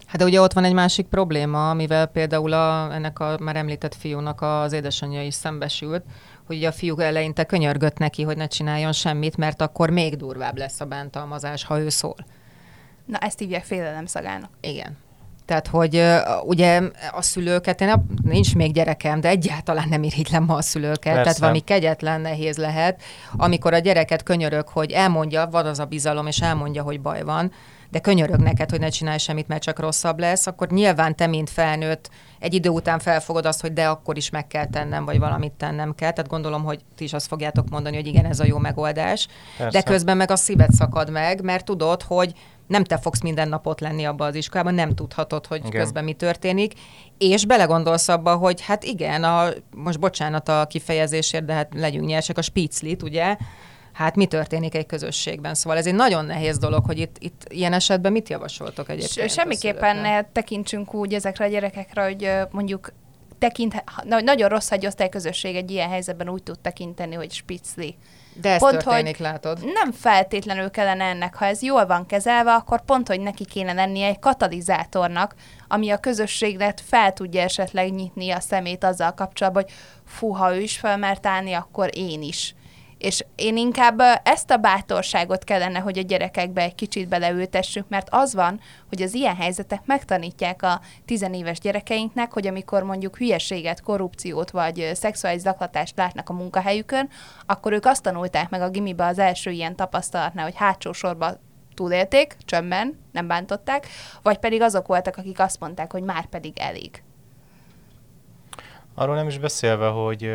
Hát de ugye ott van egy másik probléma, amivel például a, ennek a már említett fiúnak az édesanyja is szembesült, hogy ugye a fiú eleinte könyörgött neki, hogy ne csináljon semmit, mert akkor még durvább lesz a bántalmazás, ha ő szól. Na, ezt hívják félelem szagának. Igen. Tehát, hogy ugye a szülőket, én a- nincs még gyerekem, de egyáltalán nem irigylem ma a szülőket, Persze. tehát valami kegyetlen nehéz lehet, amikor a gyereket könyörög, hogy elmondja, van az a bizalom, és elmondja, hogy baj van, de könyörög neked, hogy ne csinálj semmit, mert csak rosszabb lesz, akkor nyilván te, mint felnőtt, egy idő után felfogod azt, hogy de akkor is meg kell tennem, vagy valamit tennem kell. Tehát gondolom, hogy ti is azt fogjátok mondani, hogy igen, ez a jó megoldás. Persze. De közben meg a szíved szakad meg, mert tudod, hogy nem te fogsz minden napot lenni abba az iskolában, nem tudhatod, hogy Igen. közben mi történik, és belegondolsz abba, hogy hát igen, a, most bocsánat a kifejezésért, de hát legyünk nyersek, a spiclit, ugye, hát mi történik egy közösségben. Szóval ez egy nagyon nehéz dolog, hogy itt, itt ilyen esetben mit javasoltok egyébként? Semmiképpen ne tekintsünk úgy ezekre a gyerekekre, hogy mondjuk tekint, nagyon rossz, hogy osztályközösség egy ilyen helyzetben úgy tud tekinteni, hogy spicli. De ez pont, pont, történik, hogy... látod. Nem feltétlenül kellene ennek, ha ez jól van kezelve, akkor pont, hogy neki kéne lennie egy katalizátornak, ami a közösségnek fel tudja esetleg nyitni a szemét azzal kapcsolatban, hogy fú, ha ő is felmert állni, akkor én is. És én inkább ezt a bátorságot kellene, hogy a gyerekekbe egy kicsit beleültessük, mert az van, hogy az ilyen helyzetek megtanítják a tizenéves gyerekeinknek, hogy amikor mondjuk hülyeséget, korrupciót vagy szexuális zaklatást látnak a munkahelyükön, akkor ők azt tanulták meg a gimibe az első ilyen tapasztalatnál, hogy hátsó sorba túlélték, csömbben, nem bántották, vagy pedig azok voltak, akik azt mondták, hogy már pedig elég. Arról nem is beszélve, hogy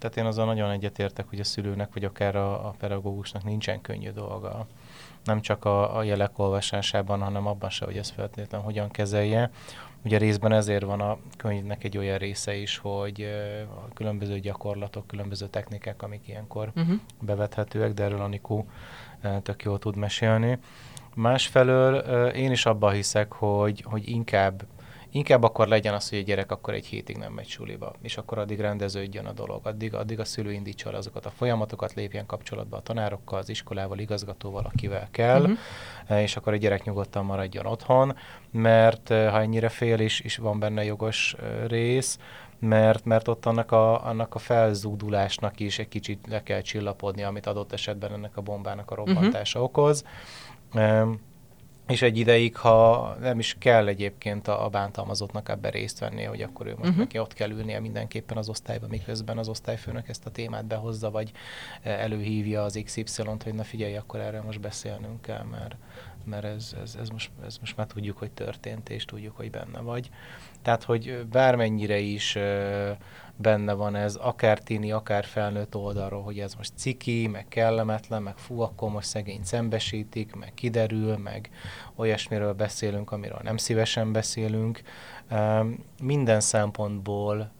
tehát én azon nagyon egyetértek, hogy a szülőnek, vagy akár a, a pedagógusnak nincsen könnyű dolga. Nem csak a, a jelek olvasásában, hanem abban se, hogy ezt feltétlenül hogyan kezelje. Ugye részben ezért van a könyvnek egy olyan része is, hogy a különböző gyakorlatok, különböző technikák, amik ilyenkor uh-huh. bevethetőek, de erről Anikó tök jól tud mesélni. Másfelől én is abban hiszek, hogy, hogy inkább Inkább akkor legyen az, hogy a gyerek akkor egy hétig nem megy suliba, és akkor addig rendeződjön a dolog, addig, addig a szülő indítsa el azokat a folyamatokat, lépjen kapcsolatba a tanárokkal, az iskolával, igazgatóval, akivel kell, uh-huh. és akkor a gyerek nyugodtan maradjon otthon, mert eh, ha ennyire fél is, is van benne jogos eh, rész, mert, mert ott annak a, annak a felzúdulásnak is egy kicsit le kell csillapodni, amit adott esetben ennek a bombának a robbantása uh-huh. okoz. Um, és egy ideig, ha nem is kell egyébként a, a bántalmazottnak ebben részt vennie, hogy akkor ő most uh-huh. neki ott kell ülnie mindenképpen az osztályba, miközben az osztályfőnök ezt a témát behozza, vagy eh, előhívja az XY-t, hogy na figyelj, akkor erről most beszélnünk kell, mert, mert ez, ez, ez, most, ez most már tudjuk, hogy történt, és tudjuk, hogy benne vagy. Tehát, hogy bármennyire is uh, benne van ez, akár tini, akár felnőtt oldalról, hogy ez most ciki, meg kellemetlen, meg fú, akkor most szegény szembesítik, meg kiderül, meg olyasmiről beszélünk, amiről nem szívesen beszélünk. Minden szempontból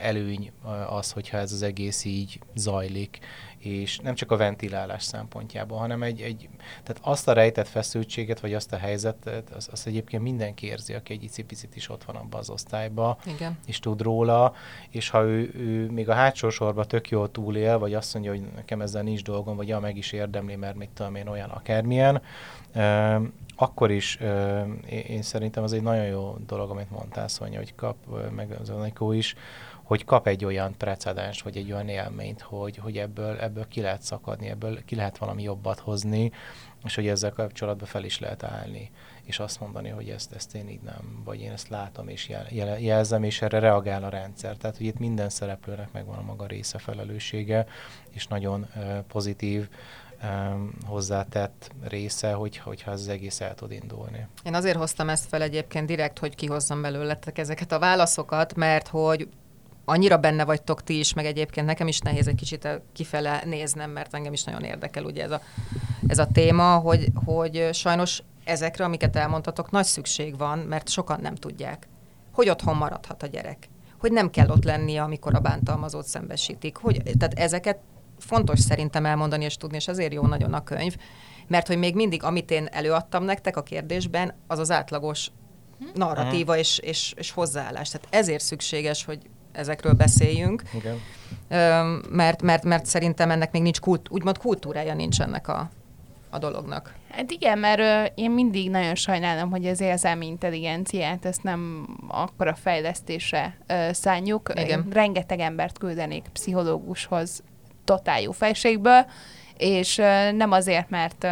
előny az, hogyha ez az egész így zajlik, és nem csak a ventilálás szempontjából, hanem egy, egy tehát azt a rejtett feszültséget, vagy azt a helyzetet, azt, azt egyébként mindenki érzi, aki egy icipicit is ott van abban az osztályban, Igen. és tud róla, és ha ő, ő még a hátsó sorban tök jól túlél, vagy azt mondja, hogy nekem ezzel nincs dolgom, vagy ja, meg is érdemli, mert mit tudom én, olyan akármilyen, akkor is én szerintem az egy nagyon jó dolog, amit mondtál, Szonya, hogy kap, meg az Anikó is, hogy kap egy olyan precedens, vagy egy olyan élményt, hogy, hogy ebből, ebből ki lehet szakadni, ebből ki lehet valami jobbat hozni, és hogy ezzel kapcsolatban fel is lehet állni, és azt mondani, hogy ezt, ezt én így nem, vagy én ezt látom, és jel, jel, jelzem, és erre reagál a rendszer. Tehát, hogy itt minden szereplőnek megvan a maga része felelőssége, és nagyon uh, pozitív hozzátett része, hogy, hogyha az egész el tud indulni. Én azért hoztam ezt fel egyébként direkt, hogy kihozzam belőletek ezeket a válaszokat, mert hogy annyira benne vagytok ti is, meg egyébként nekem is nehéz egy kicsit kifele néznem, mert engem is nagyon érdekel ugye ez a, ez a téma, hogy, hogy sajnos ezekre, amiket elmondtatok, nagy szükség van, mert sokan nem tudják, hogy otthon maradhat a gyerek, hogy nem kell ott lennie, amikor a bántalmazót szembesítik. Hogy, tehát ezeket fontos szerintem elmondani és tudni, és ezért jó nagyon a könyv, mert hogy még mindig, amit én előadtam nektek a kérdésben, az az átlagos narratíva és, és, és hozzáállás. Tehát ezért szükséges, hogy ezekről beszéljünk. Igen. Mert, mert, mert szerintem ennek még nincs kult, úgymond kultúrája nincs ennek a, a dolognak. Hát igen, mert ö, én mindig nagyon sajnálom, hogy az érzelmi intelligenciát ezt nem akkora fejlesztésre ö, szánjuk. Igen. Én rengeteg embert küldenék pszichológushoz totál jó fejségből, és ö, nem azért, mert ö,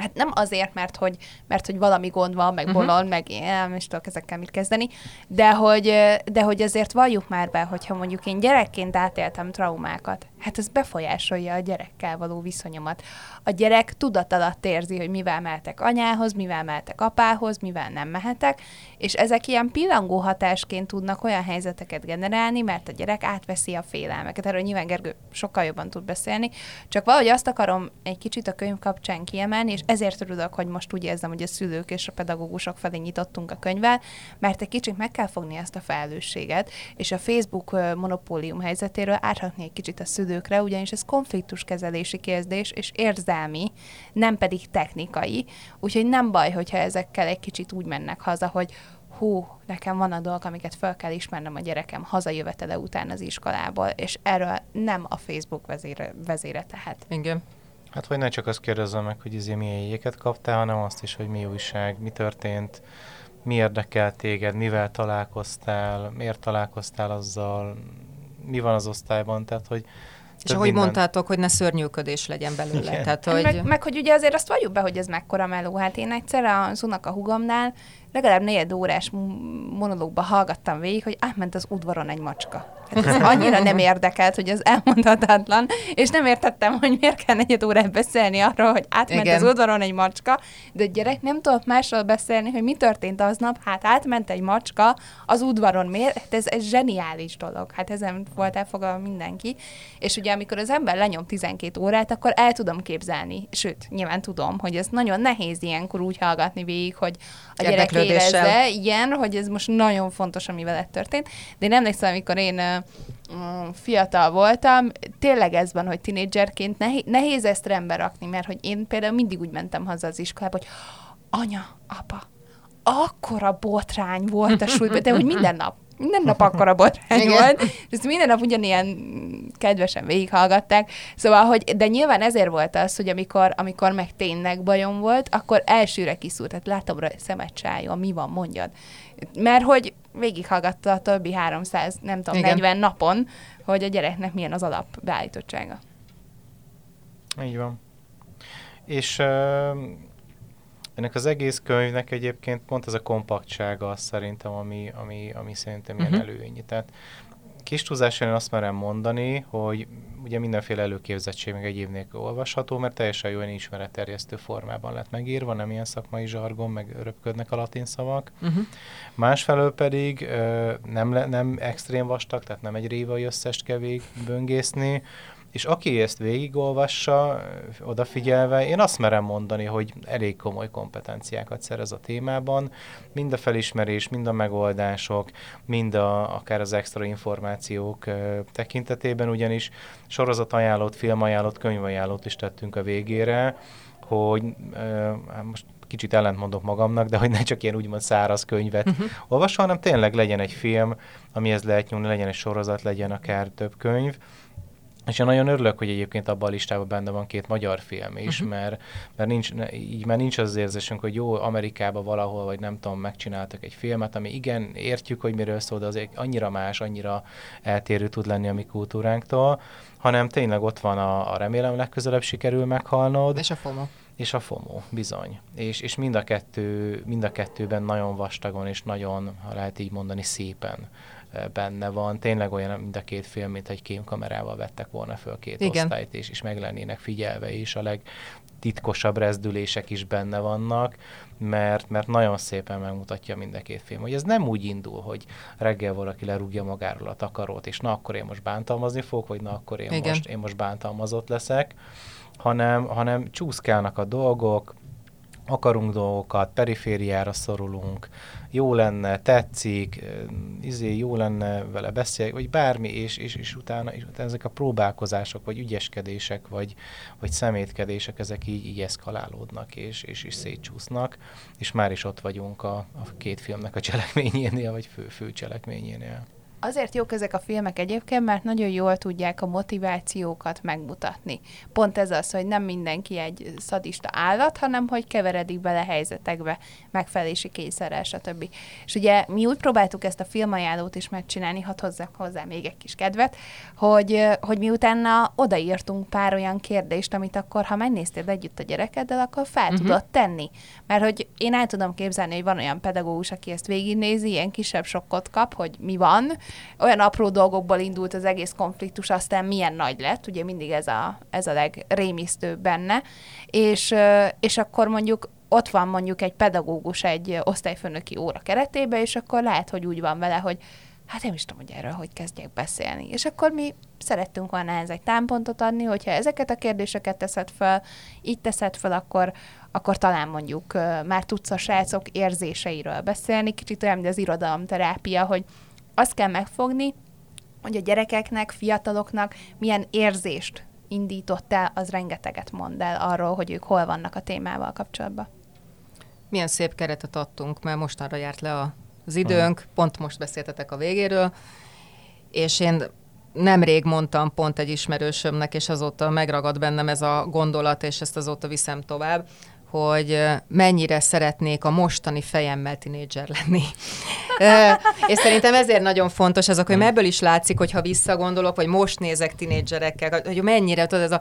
hát nem azért, mert hogy, mert hogy valami gond van, meg bolond, uh-huh. meg én nem is tudok ezekkel mit kezdeni, de hogy, de hogy azért valljuk már be, hogyha mondjuk én gyerekként átéltem traumákat, hát ez befolyásolja a gyerekkel való viszonyomat. A gyerek tudat alatt érzi, hogy mivel mehetek anyához, mivel mehetek apához, mivel nem mehetek, és ezek ilyen pillangó hatásként tudnak olyan helyzeteket generálni, mert a gyerek átveszi a félelmeket. Erről nyilván Gergő sokkal jobban tud beszélni, csak valahogy azt akarom egy kicsit a könyv kapcsán kiemelni, és ezért örülök, hogy most úgy érzem, hogy a szülők és a pedagógusok felé nyitottunk a könyvvel, mert egy kicsit meg kell fogni ezt a felelősséget, és a Facebook monopólium helyzetéről áthatni egy kicsit a szülőkre, ugyanis ez konfliktuskezelési kérdés, és érzelmi, nem pedig technikai, úgyhogy nem baj, hogyha ezekkel egy kicsit úgy mennek haza, hogy hú, nekem van a dolg, amiket fel kell ismernem a gyerekem hazajövetele után az iskolából, és erről nem a Facebook vezére, vezére tehet. Igen. Hát, hogy ne csak azt kérdezzem meg, hogy izé milyen jegyeket kaptál, hanem azt is, hogy mi újság, mi történt, mi érdekel téged, mivel találkoztál, miért találkoztál azzal, mi van az osztályban, tehát hogy És ahogy minden- mondtátok, hogy ne szörnyűködés legyen belőle. Igen. Tehát, Hogy... hogy Meg, meg, hogy ugye azért azt valljuk be, hogy ez mekkora meló. Hát én egyszer az unoka hugomnál legalább negyed órás monológba hallgattam végig, hogy átment az udvaron egy macska. Hát ez annyira nem érdekelt, hogy az elmondhatatlan, és nem értettem, hogy miért kell negyed órát beszélni arról, hogy átment Igen. az udvaron egy macska, de a gyerek nem tudott másról beszélni, hogy mi történt aznap, hát átment egy macska az udvaron. Miért? Hát ez egy zseniális dolog. Hát ezen volt elfogalva mindenki. És ugye amikor az ember lenyom 12 órát, akkor el tudom képzelni, sőt, nyilván tudom, hogy ez nagyon nehéz ilyenkor úgy hallgatni végig, hogy a gyerek Érezze, igen, hogy ez most nagyon fontos, ami veled történt. De én emlékszem, amikor én fiatal voltam, tényleg ez van, hogy tinédzserként nehéz, nehéz ezt rendbe rakni, mert hogy én például mindig úgy mentem haza az iskolába, hogy anya, apa, akkora botrány volt a súlyban, de hogy minden nap, minden nap akkora botrány volt, és ezt minden nap ugyanilyen kedvesen végighallgatták. Szóval, hogy, de nyilván ezért volt az, hogy amikor, amikor meg tényleg bajom volt, akkor elsőre kiszúrt, tehát látom rá, szemet csájon, mi van, mondjad. Mert hogy végighallgatta a többi 300, nem tudom, Igen. 40 napon, hogy a gyereknek milyen az alapbeállítottsága. Így van. És uh, ennek az egész könyvnek egyébként pont ez a kompaktsága az szerintem, ami, ami, ami szerintem ilyen Mhm. előny. Tehát kis túlzással én azt merem mondani, hogy ugye mindenféle előképzettség meg egyéb nélkül olvasható, mert teljesen jó ismeretterjesztő formában lett megírva, nem ilyen szakmai zsargon, meg röpködnek a latin szavak. uh-huh. Másfelől pedig ö, nem, nem extrém vastag, tehát nem egy révai összest kell böngészni, és aki ezt végigolvassa, odafigyelve, én azt merem mondani, hogy elég komoly kompetenciákat szerez a témában, mind a felismerés, mind a megoldások, mind a, akár az extra információk ö, tekintetében, ugyanis sorozatajánlót, filmajánlót, könyvajánlót is tettünk a végére, hogy ö, hát most kicsit ellentmondok magamnak, de hogy ne csak ilyen úgymond száraz könyvet uh-huh. olvasson, hanem tényleg legyen egy film, amihez lehet nyúlni, legyen egy sorozat, legyen akár több könyv. És én nagyon örülök, hogy egyébként abban a listában benne van két magyar film is, uh-huh. mert, mert nincs, így már nincs az, az érzésünk, hogy jó, Amerikában valahol, vagy nem tudom, megcsináltak egy filmet, ami igen, értjük, hogy miről szól, de azért annyira más, annyira eltérő tud lenni a mi kultúránktól, hanem tényleg ott van a, a remélem legközelebb sikerül meghalnod, És a FOMO. és a FOMO, bizony. És, és mind, a kettő, mind a kettőben nagyon vastagon és nagyon, ha lehet így mondani, szépen benne van. Tényleg olyan, mind a két film, mint egy kémkamerával vettek volna föl két Igen. osztályt, és, és meg lennének figyelve, és a legtitkosabb rezdülések is benne vannak, mert, mert nagyon szépen megmutatja mind a két film, hogy ez nem úgy indul, hogy reggel valaki lerúgja magáról a takarót, és na akkor én most bántalmazni fogok, vagy na akkor én, Igen. most, én most bántalmazott leszek, hanem, hanem csúszkálnak a dolgok, akarunk dolgokat, perifériára szorulunk, jó lenne, tetszik, izé, jó lenne vele beszélni, vagy bármi, és, és, és utána, és utána ezek a próbálkozások, vagy ügyeskedések, vagy, vagy szemétkedések, ezek így, így eszkalálódnak, és, és, és szétcsúsznak, és már is ott vagyunk a, a két filmnek a cselekményénél, vagy fő, fő cselekményénél. Azért jók ezek a filmek egyébként, mert nagyon jól tudják a motivációkat megmutatni. Pont ez az, hogy nem mindenki egy szadista állat, hanem hogy keveredik bele helyzetekbe, megfelelési kényszerrel, stb. És ugye mi úgy próbáltuk ezt a filmajánlót is megcsinálni, hadd hozzak hozzá még egy kis kedvet, hogy, hogy mi utána odaírtunk pár olyan kérdést, amit akkor, ha megnéztél együtt a gyerekeddel, akkor fel uh-huh. tudod tenni. Mert hogy én el tudom képzelni, hogy van olyan pedagógus, aki ezt végignézi, ilyen kisebb sokkot kap, hogy mi van, olyan apró dolgokból indult az egész konfliktus, aztán milyen nagy lett, ugye mindig ez a, ez a legrémisztőbb benne, és, és akkor mondjuk ott van mondjuk egy pedagógus egy osztályfőnöki óra keretében, és akkor lehet, hogy úgy van vele, hogy hát nem is tudom, hogy erről hogy kezdjek beszélni. És akkor mi szerettünk volna ehhez egy támpontot adni, hogyha ezeket a kérdéseket teszed fel, így teszed fel, akkor, akkor talán mondjuk már tudsz a srácok érzéseiről beszélni, kicsit olyan, mint az irodalomterápia, hogy azt kell megfogni, hogy a gyerekeknek, fiataloknak milyen érzést indított el, az rengeteget mond el arról, hogy ők hol vannak a témával kapcsolatban. Milyen szép keretet adtunk, mert mostanra járt le a- az időnk, pont most beszéltetek a végéről, és én nemrég mondtam pont egy ismerősömnek, és azóta megragad bennem ez a gondolat, és ezt azóta viszem tovább, hogy mennyire szeretnék a mostani fejemmel tinédzser lenni. És szerintem ezért nagyon fontos ez, hogy ebből is látszik, hogy ha visszagondolok, vagy most nézek tinédzserekkel, hogy mennyire, tudod, ez a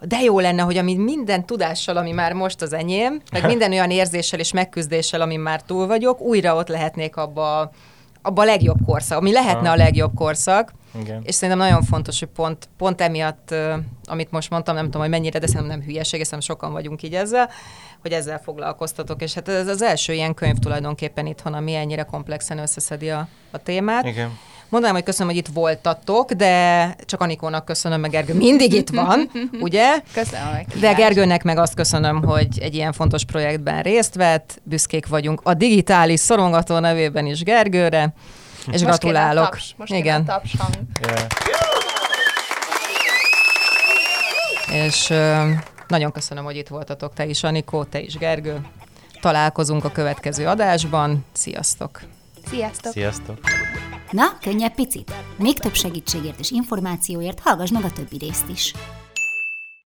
de jó lenne, hogy ami minden tudással, ami már most az enyém, meg minden olyan érzéssel és megküzdéssel, amin már túl vagyok, újra ott lehetnék abba, abba a legjobb korszak, ami lehetne a legjobb korszak. Igen. És szerintem nagyon fontos, hogy pont, pont emiatt, amit most mondtam, nem tudom, hogy mennyire, de szerintem nem hülyeség, hiszen sokan vagyunk így ezzel, hogy ezzel foglalkoztatok. És hát ez az első ilyen könyv tulajdonképpen itthon, ami ennyire komplexen összeszedi a, a témát. Igen. Mondanám, hogy köszönöm, hogy itt voltatok, de csak Anikónak köszönöm, meg Gergő mindig itt van, ugye? Köszönöm De. Gergőnek meg azt köszönöm, hogy egy ilyen fontos projektben részt vett, büszkék vagyunk a digitális szorongató nevében is Gergőre, és Most gratulálok. taps, most Igen. taps hang. Yeah. És nagyon köszönöm, hogy itt voltatok, te is, Anikó, te is, Gergő. Találkozunk a következő adásban. Sziasztok! Sziasztok! Sziasztok! Na, könnyebb picit? Még több segítségért és információért hallgass meg a többi részt is.